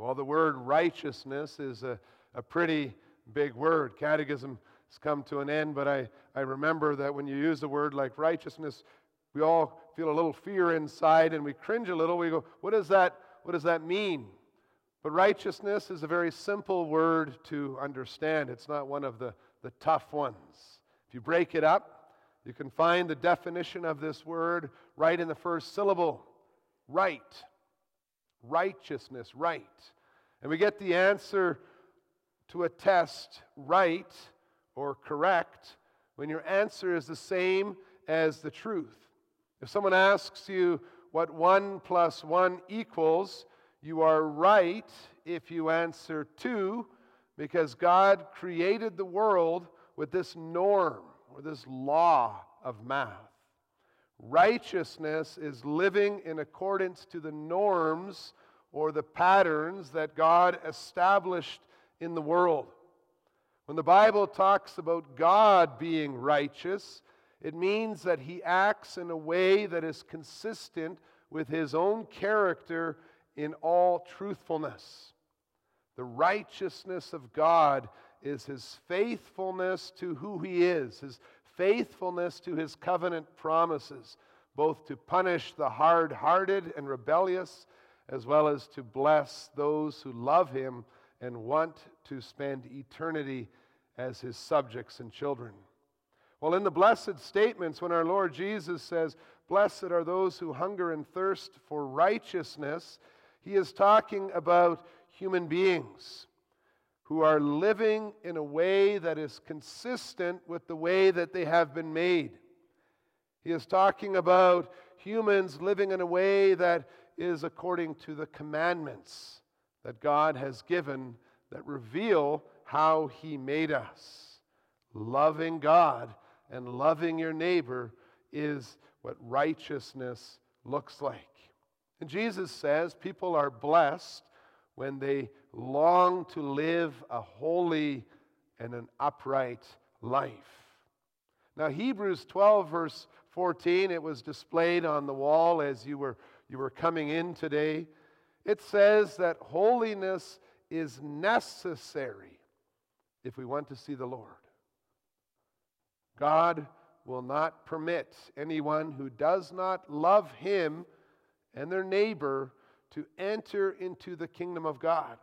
Well, the word righteousness is a, a pretty big word. Catechism has come to an end, but I, I remember that when you use a word like righteousness, we all feel a little fear inside and we cringe a little. We go, what does that, what does that mean? But righteousness is a very simple word to understand. It's not one of the, the tough ones. If you break it up, you can find the definition of this word right in the first syllable right righteousness, right. And we get the answer to a test, right or correct, when your answer is the same as the truth. If someone asks you what 1 plus 1 equals, you are right if you answer 2 because God created the world with this norm or this law of math. Righteousness is living in accordance to the norms or the patterns that God established in the world. When the Bible talks about God being righteous, it means that he acts in a way that is consistent with his own character in all truthfulness. The righteousness of God is his faithfulness to who he is, his faithfulness to his covenant promises, both to punish the hard hearted and rebellious, as well as to bless those who love him and want to spend eternity as his subjects and children. Well, in the blessed statements, when our Lord Jesus says, Blessed are those who hunger and thirst for righteousness, he is talking about human beings who are living in a way that is consistent with the way that they have been made. He is talking about humans living in a way that is according to the commandments that God has given that reveal how He made us. Loving God and loving your neighbor is what righteousness looks like. And Jesus says people are blessed when they long to live a holy and an upright life. Now, Hebrews 12, verse 14, it was displayed on the wall as you were, you were coming in today. It says that holiness is necessary if we want to see the Lord. God will not permit anyone who does not love Him and their neighbor to enter into the kingdom of God.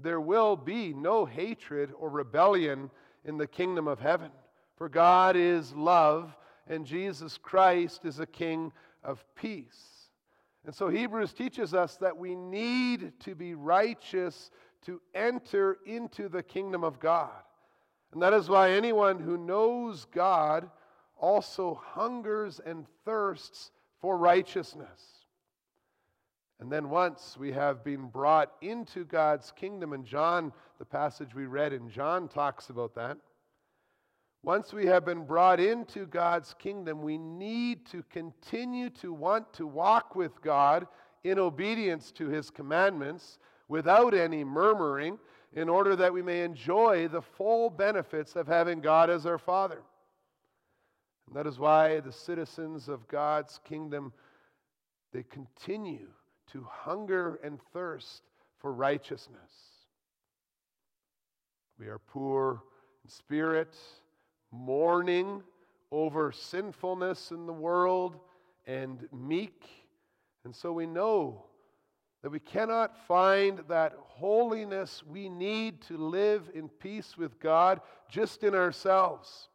There will be no hatred or rebellion in the kingdom of heaven, for God is love, and Jesus Christ is a king of peace. And so Hebrews teaches us that we need to be righteous to enter into the kingdom of God. And that is why anyone who knows God also hungers and thirsts for righteousness. And then once we have been brought into God's kingdom, and John, the passage we read in John talks about that. Once we have been brought into God's kingdom, we need to continue to want to walk with God in obedience to his commandments without any murmuring in order that we may enjoy the full benefits of having God as our Father. And that is why the citizens of God's kingdom they continue to hunger and thirst for righteousness. We are poor in spirit, mourning over sinfulness in the world, and meek. And so we know that we cannot find that holiness we need to live in peace with God just in ourselves.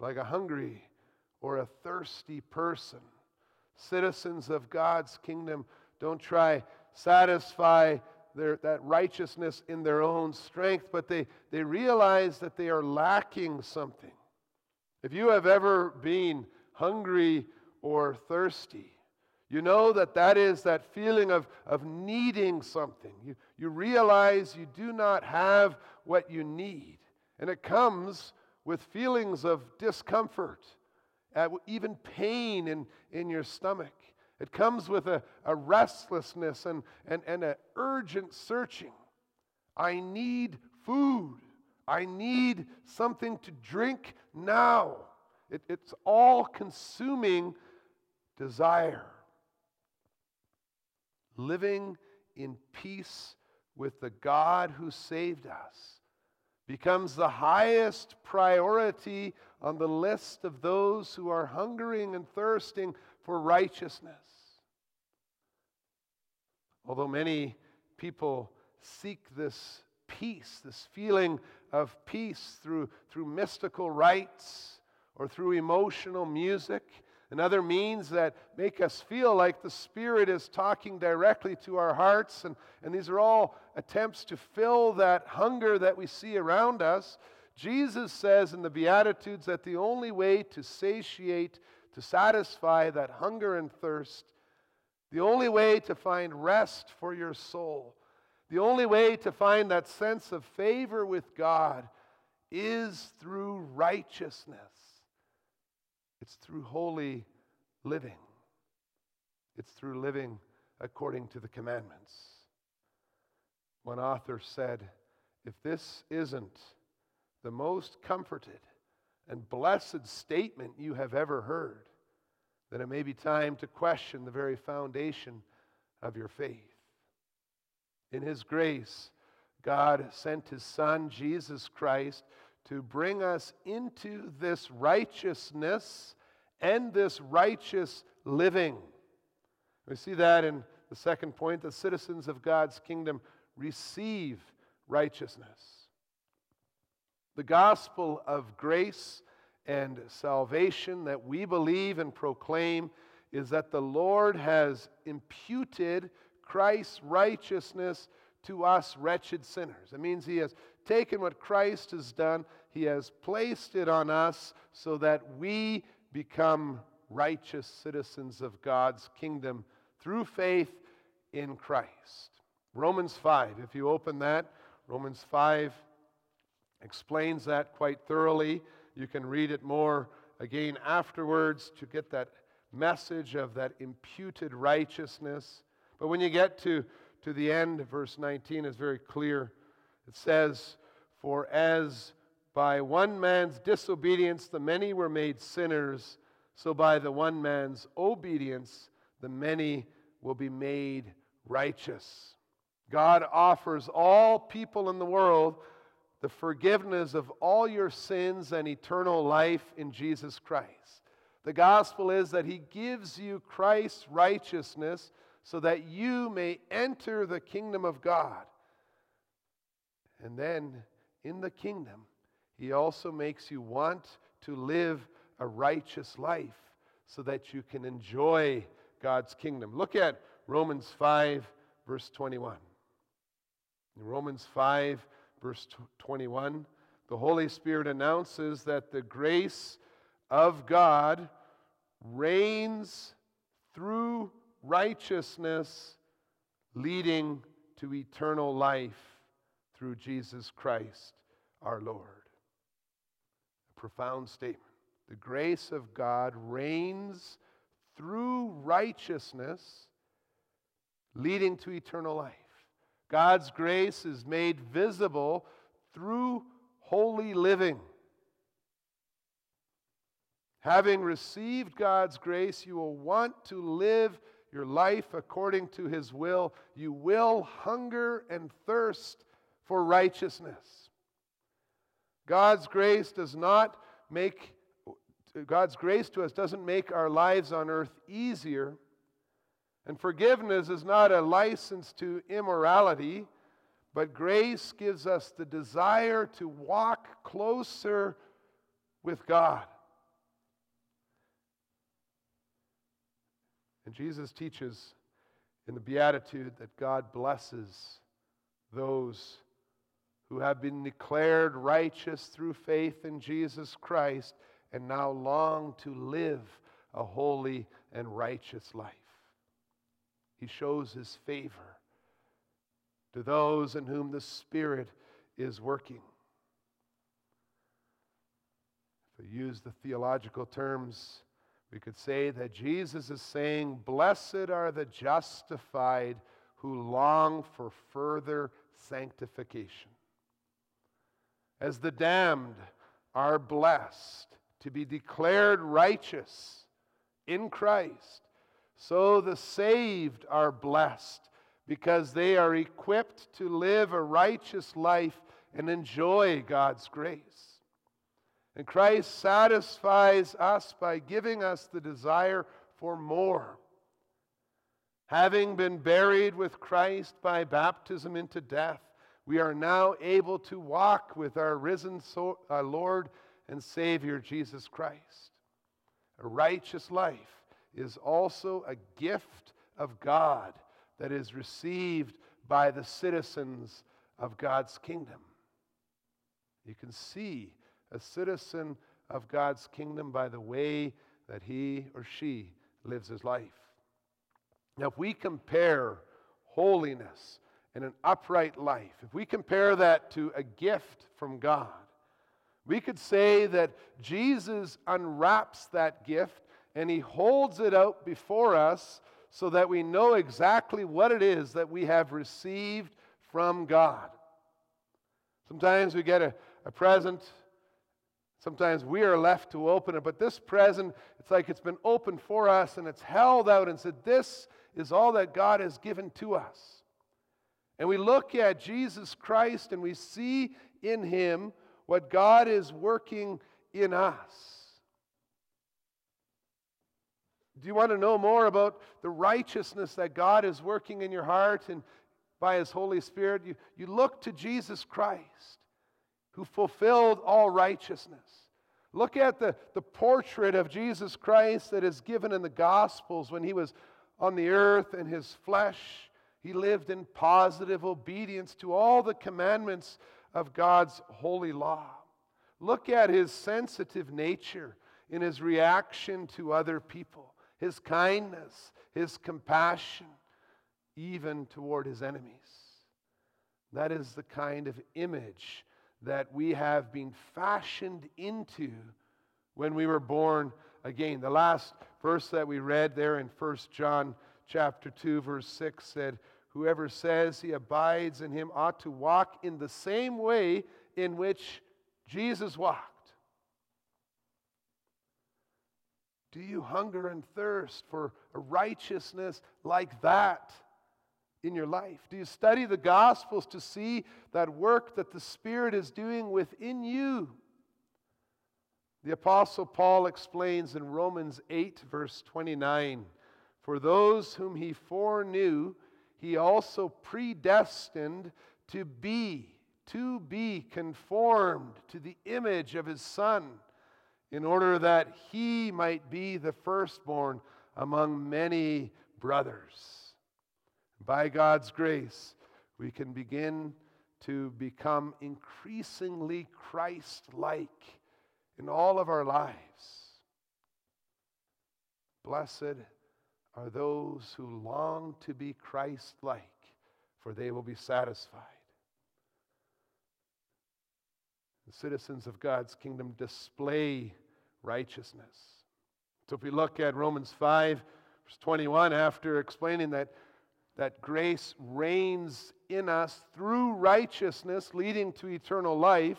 Like a hungry or a thirsty person citizens of God's kingdom don't try satisfy their, that righteousness in their own strength, but they, they realize that they are lacking something. If you have ever been hungry or thirsty, you know that that is that feeling of, of needing something. You, you realize you do not have what you need. And it comes with feelings of discomfort uh, even pain in, in your stomach. It comes with a, a restlessness and, and, and an urgent searching. I need food. I need something to drink now. It, it's all consuming desire. living in peace with the God who saved us becomes the highest priority on the list of those who are hungering and thirsting for righteousness. Although many people seek this peace, this feeling of peace through, through mystical rites or through emotional music and other means that make us feel like the Spirit is talking directly to our hearts. And, and these are all attempts to fill that hunger that we see around us. Jesus says in the Beatitudes that the only way to satiate, to satisfy that hunger and thirst, the only way to find rest for your soul, the only way to find that sense of favor with God is through righteousness. It's through holy living. It's through living according to the commandments. One author said, if this isn't the most comforted and blessed statement you have ever heard, then it may be time to question the very foundation of your faith. In His grace, God sent His Son, Jesus Christ, to bring us into this righteousness and this righteous living. We see that in the second point the citizens of God's kingdom receive righteousness. The gospel of grace and salvation that we believe and proclaim is that the Lord has imputed Christ's righteousness to us wretched sinners. It means He has taken what Christ has done, He has placed it on us so that we become righteous citizens of God's kingdom through faith in Christ. Romans 5, if you open that, Romans 5 explains that quite thoroughly. You can read it more again afterwards to get that message of that imputed righteousness. But when you get to, to the end, verse 19 is very clear. It says, For as by one man's disobedience the many were made sinners, so by the one man's obedience the many will be made righteous. God offers all people in the world the forgiveness of all your sins and eternal life in Jesus Christ. The gospel is that He gives you Christ's righteousness so that you may enter the kingdom of God. And then in the kingdom, he also makes you want to live a righteous life so that you can enjoy God's kingdom. Look at Romans 5, verse 21. In Romans 5, verse 21, the Holy Spirit announces that the grace of God reigns through righteousness, leading to eternal life through Jesus Christ our Lord A profound statement. The grace of God reigns through righteousness, leading to eternal life. God's grace is made visible through holy living. Having received God's grace, you will want to live your life according to His will. You will hunger and thirst for righteousness. God's grace does not make, God's grace to us doesn't make our lives on earth easier. And forgiveness is not a license to immorality, but grace gives us the desire to walk closer with God. And Jesus teaches in the Beatitude that God blesses those who have been declared righteous through faith in Jesus Christ and now long to live a holy and righteous life. He shows his favor to those in whom the Spirit is working. If we use the theological terms, we could say that Jesus is saying, Blessed are the justified who long for further sanctification as the damned are blessed to be declared righteous in Christ, so the saved are blessed because they are equipped to live a righteous life and enjoy God's grace. And Christ satisfies us by giving us the desire for more. Having been buried with Christ by baptism into death, we are now able to walk with our risen so, uh, Lord and Savior Jesus Christ. A righteous life is also a gift of God that is received by the citizens of God's kingdom. You can see a citizen of God's kingdom by the way that he or she lives his life. Now, if we compare holiness and an upright life, if we compare that to a gift from God, we could say that Jesus unwraps that gift and he holds it out before us so that we know exactly what it is that we have received from God. Sometimes we get a, a present, sometimes we are left to open it, but this present, it's like it's been opened for us and it's held out and said, This is all that God has given to us. And we look at Jesus Christ and we see in him what God is working in us. Do you want to know more about the righteousness that God is working in your heart and by His Holy Spirit? You, you look to Jesus Christ, who fulfilled all righteousness. Look at the, the portrait of Jesus Christ that is given in the Gospels when He was on the earth in His flesh. He lived in positive obedience to all the commandments of God's holy law. Look at his sensitive nature in his reaction to other people, his kindness, his compassion, even toward his enemies. That is the kind of image that we have been fashioned into when we were born again. The last verse that we read there in 1 John chapter 2 verse 6 said, Whoever says he abides in him ought to walk in the same way in which Jesus walked. Do you hunger and thirst for a righteousness like that in your life? Do you study the Gospels to see that work that the Spirit is doing within you? The Apostle Paul explains in Romans 8, verse 29 For those whom he foreknew, he also predestined to be, to be conformed to the image of his Son, in order that he might be the firstborn among many brothers. By God's grace, we can begin to become increasingly Christ like in all of our lives. Blessed are those who long to be Christ like, for they will be satisfied. The citizens of God's kingdom display righteousness. So if we look at Romans 5, verse 21, after explaining that, that grace reigns in us through righteousness, leading to eternal life,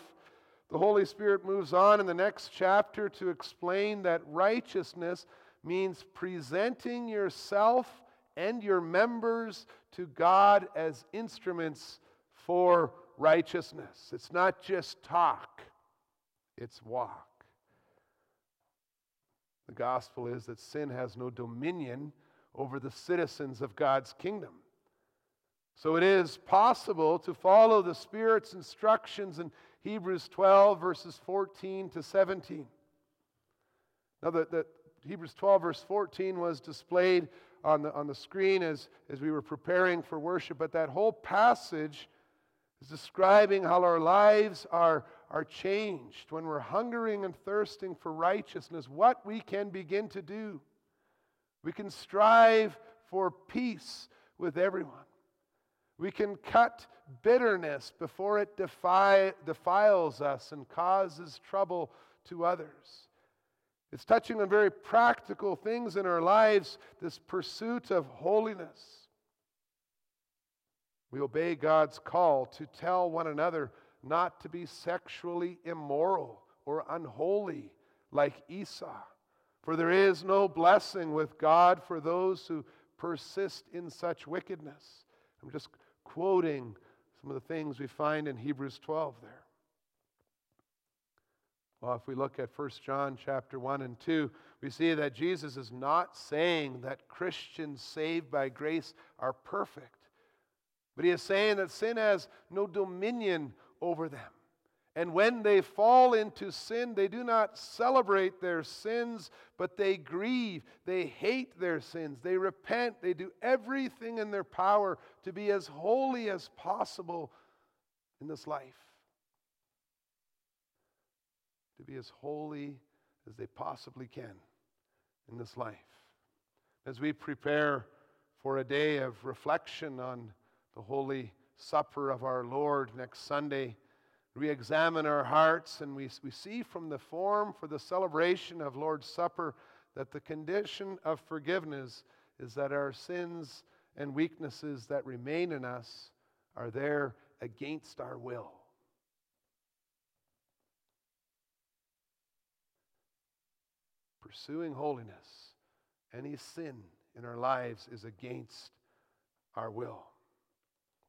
the Holy Spirit moves on in the next chapter to explain that righteousness means presenting yourself and your members to God as instruments for righteousness. It's not just talk, it's walk. The gospel is that sin has no dominion over the citizens of God's kingdom. So it is possible to follow the Spirit's instructions in Hebrews 12, verses 14 to 17. Now, the, the, Hebrews 12, verse 14, was displayed on the, on the screen as, as we were preparing for worship. But that whole passage is describing how our lives are, are changed when we're hungering and thirsting for righteousness, what we can begin to do. We can strive for peace with everyone. We can cut bitterness before it defi- defiles us and causes trouble to others. It's touching on very practical things in our lives, this pursuit of holiness. We obey God's call to tell one another not to be sexually immoral or unholy like Esau. For there is no blessing with God for those who persist in such wickedness. I'm just quoting some of the things we find in Hebrews 12 there. Well, if we look at 1 John chapter 1 and 2, we see that Jesus is not saying that Christians saved by grace are perfect, but he is saying that sin has no dominion over them. And when they fall into sin, they do not celebrate their sins, but they grieve. They hate their sins. They repent. They do everything in their power to be as holy as possible in this life. To be as holy as they possibly can in this life. As we prepare for a day of reflection on the Holy Supper of our Lord next Sunday, we examine our hearts and we, we see from the form for the celebration of Lord's Supper that the condition of forgiveness is that our sins and weaknesses that remain in us are there against our will. Pursuing holiness, any sin in our lives is against our will.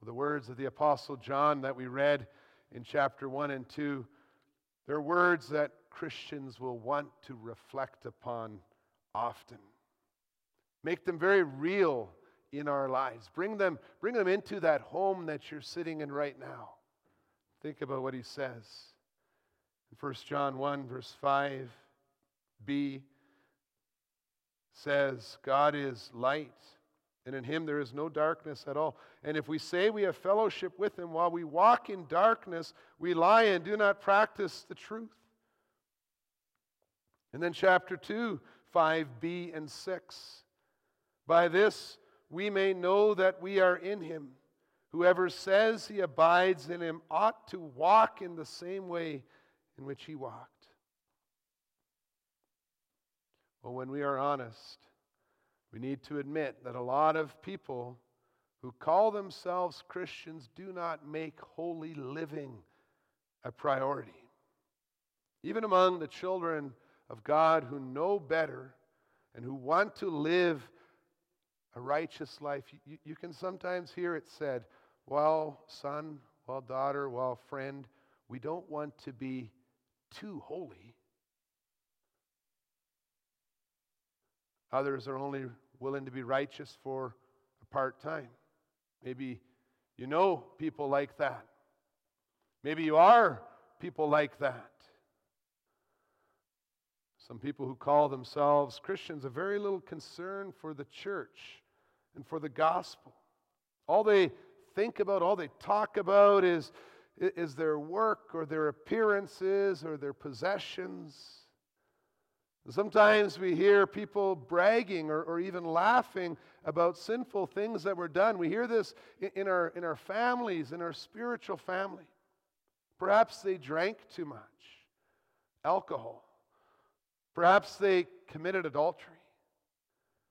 The words of the Apostle John that we read in chapter 1 and 2, they're words that Christians will want to reflect upon often. Make them very real in our lives. Bring them, bring them into that home that you're sitting in right now. Think about what he says. In 1 John 1, verse 5b says, God is light and in him there is no darkness at all. And if we say we have fellowship with him while we walk in darkness, we lie and do not practice the truth. And then chapter 2, 5b and 6. By this we may know that we are in him. Whoever says he abides in him ought to walk in the same way in which he walked. Well, when we are honest, we need to admit that a lot of people who call themselves Christians do not make holy living a priority. Even among the children of God who know better and who want to live a righteous life, you, you can sometimes hear it said, Well, son, well, daughter, well, friend, we don't want to be too holy. Others are only willing to be righteous for a part time. Maybe you know people like that. Maybe you are people like that. Some people who call themselves Christians have very little concern for the church and for the gospel. All they think about, all they talk about is, is their work or their appearances or their possessions. Sometimes we hear people bragging or, or, even laughing about sinful things that were done. We hear this in our, in our families, in our spiritual family. Perhaps they drank too much alcohol. Perhaps they committed adultery.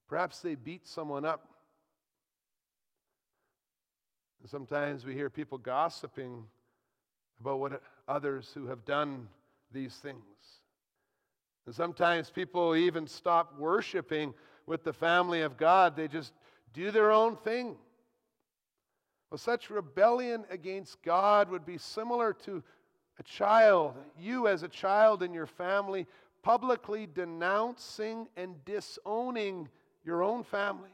Perhaps they beat someone up. And sometimes we hear people gossiping about what others who have done these things. And sometimes people even stop worshiping with the family of God, they just do their own thing. Well, such rebellion against God would be similar to a child, you as a child in your family, publicly denouncing and disowning your own family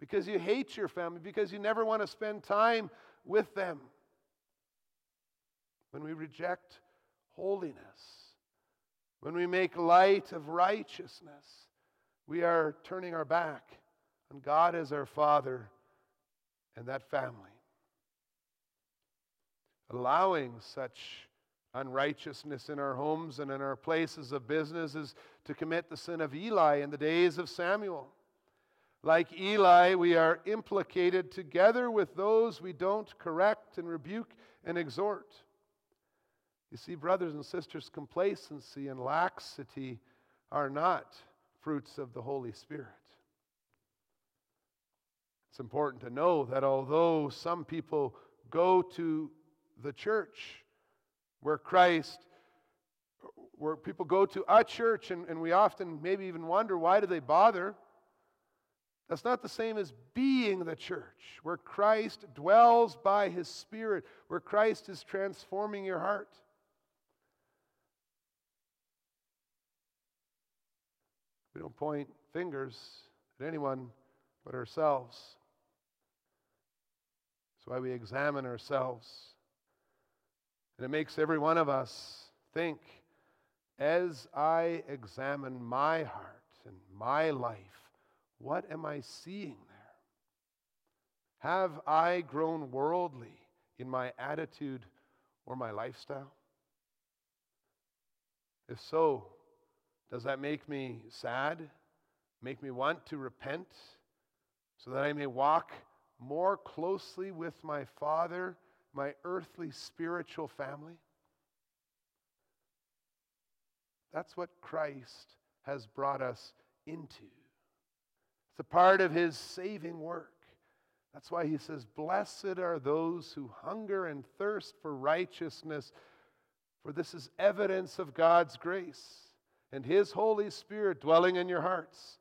because you hate your family, because you never want to spend time with them. When we reject holiness, when we make light of righteousness, we are turning our back on God as our Father and that family. Allowing such unrighteousness in our homes and in our places of business is to commit the sin of Eli in the days of Samuel. Like Eli, we are implicated together with those we don't correct and rebuke and exhort. You see, brothers and sisters, complacency and laxity are not fruits of the Holy Spirit. It's important to know that although some people go to the church where Christ, where people go to a church, and, and we often maybe even wonder why do they bother? That's not the same as being the church, where Christ dwells by his Spirit, where Christ is transforming your heart. We don't point fingers at anyone but ourselves. That's why we examine ourselves. And it makes every one of us think as I examine my heart and my life, what am I seeing there? Have I grown worldly in my attitude or my lifestyle? If so, does that make me sad? Make me want to repent so that I may walk more closely with my Father, my earthly spiritual family? That's what Christ has brought us into. It's a part of his saving work. That's why he says, Blessed are those who hunger and thirst for righteousness, for this is evidence of God's grace and his Holy Spirit dwelling in your hearts,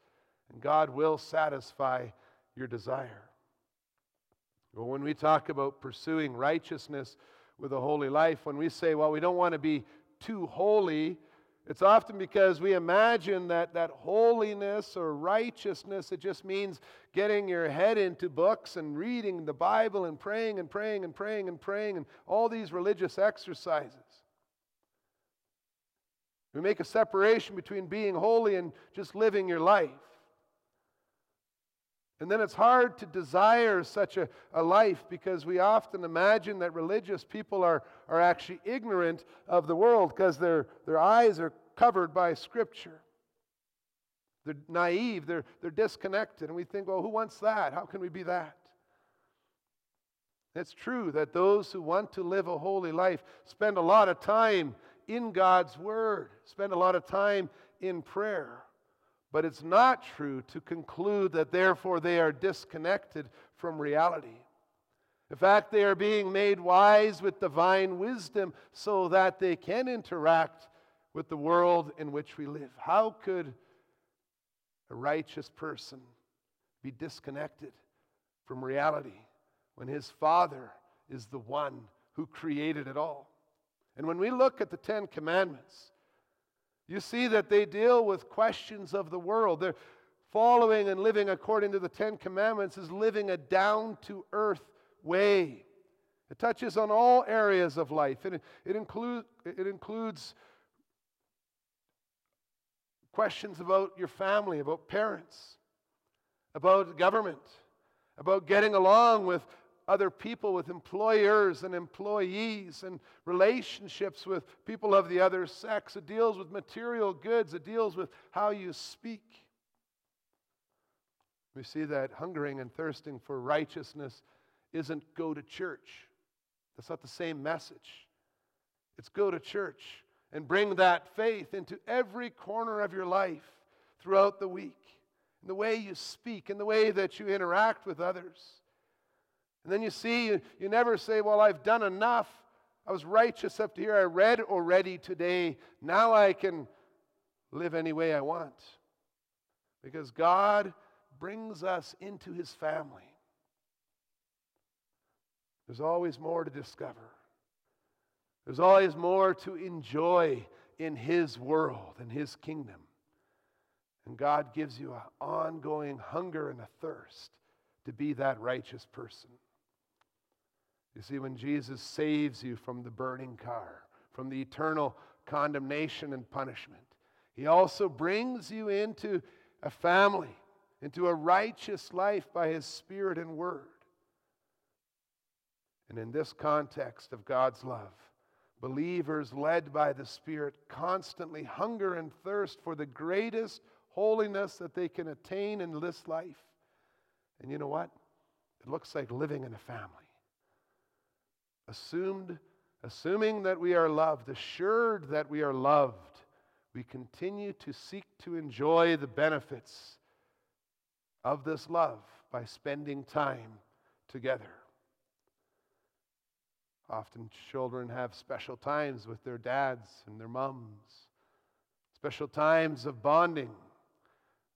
and God will satisfy your desire. Well, when we talk about pursuing righteousness with a holy life, when we say, well, we don't want to be too holy, it's often because we imagine that, that holiness or righteousness, it just means getting your head into books and reading the Bible and praying and praying and praying and praying and all these religious exercises. We make a separation between being holy and just living your life. And then it's hard to desire such a, a life because we often imagine that religious people are, are actually ignorant of the world because their, their eyes are covered by Scripture. They're naive, they're, they're disconnected. And we think, well, who wants that? How can we be that? It's true that those who want to live a holy life spend a lot of time in God's Word, spend a lot of time in prayer. But it's not true to conclude that therefore they are disconnected from reality. In fact, they are being made wise with divine wisdom so that they can interact with the world in which we live. How could a righteous person be disconnected from reality when his Father is the one who created it all? And when we look at the Ten Commandments, you see that they deal with questions of the world. They're following and living according to the Ten Commandments is living a down to earth way. It touches on all areas of life. It, it, include, it includes questions about your family, about parents, about government, about getting along with other people, with employers and employees, and relationships with people of the other sex. It deals with material goods, it deals with how you speak. We see that hungering and thirsting for righteousness isn't go to church. That's not the same message. It's go to church and bring that faith into every corner of your life throughout the week, in the way you speak, in the way that you interact with others. And then you see, you, you never say, Well, I've done enough. I was righteous up to here. I read already today. Now I can live any way I want. Because God brings us into his family. There's always more to discover. There's always more to enjoy in his world and his kingdom. And God gives you an ongoing hunger and a thirst to be that righteous person. You see, when Jesus saves you from the burning car, from the eternal condemnation and punishment, He also brings you into a family, into a righteous life by His Spirit and Word. And in this context of God's love, believers led by the Spirit constantly hunger and thirst for the greatest holiness that they can attain in this life. And you know what? It looks like living in a family assumed, assuming that we are loved, assured that we are loved, we continue to seek to enjoy the benefits of this love by spending time together. Often children have special times with their dads and their mums, special times of bonding.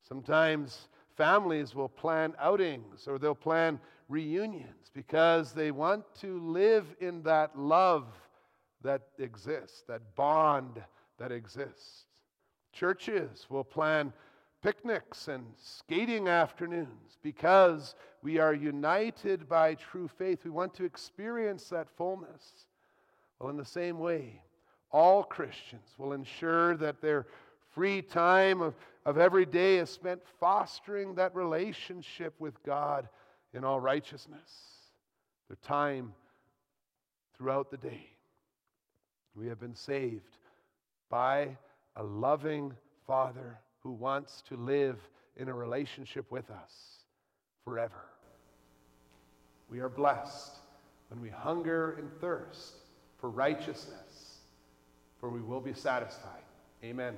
Sometimes families will plan outings or they'll plan reunions because they want to live in that love that exists, that bond that exists. Churches will plan picnics and skating afternoons because we are united by true faith. We want to experience that fullness. Well, in the same way, all Christians will ensure that their free time of, of every day is spent fostering that relationship with God in all righteousness. Their time throughout the day. We have been saved by a loving Father who wants to live in a relationship with us forever. We are blessed when we hunger and thirst for righteousness, for we will be satisfied. Amen.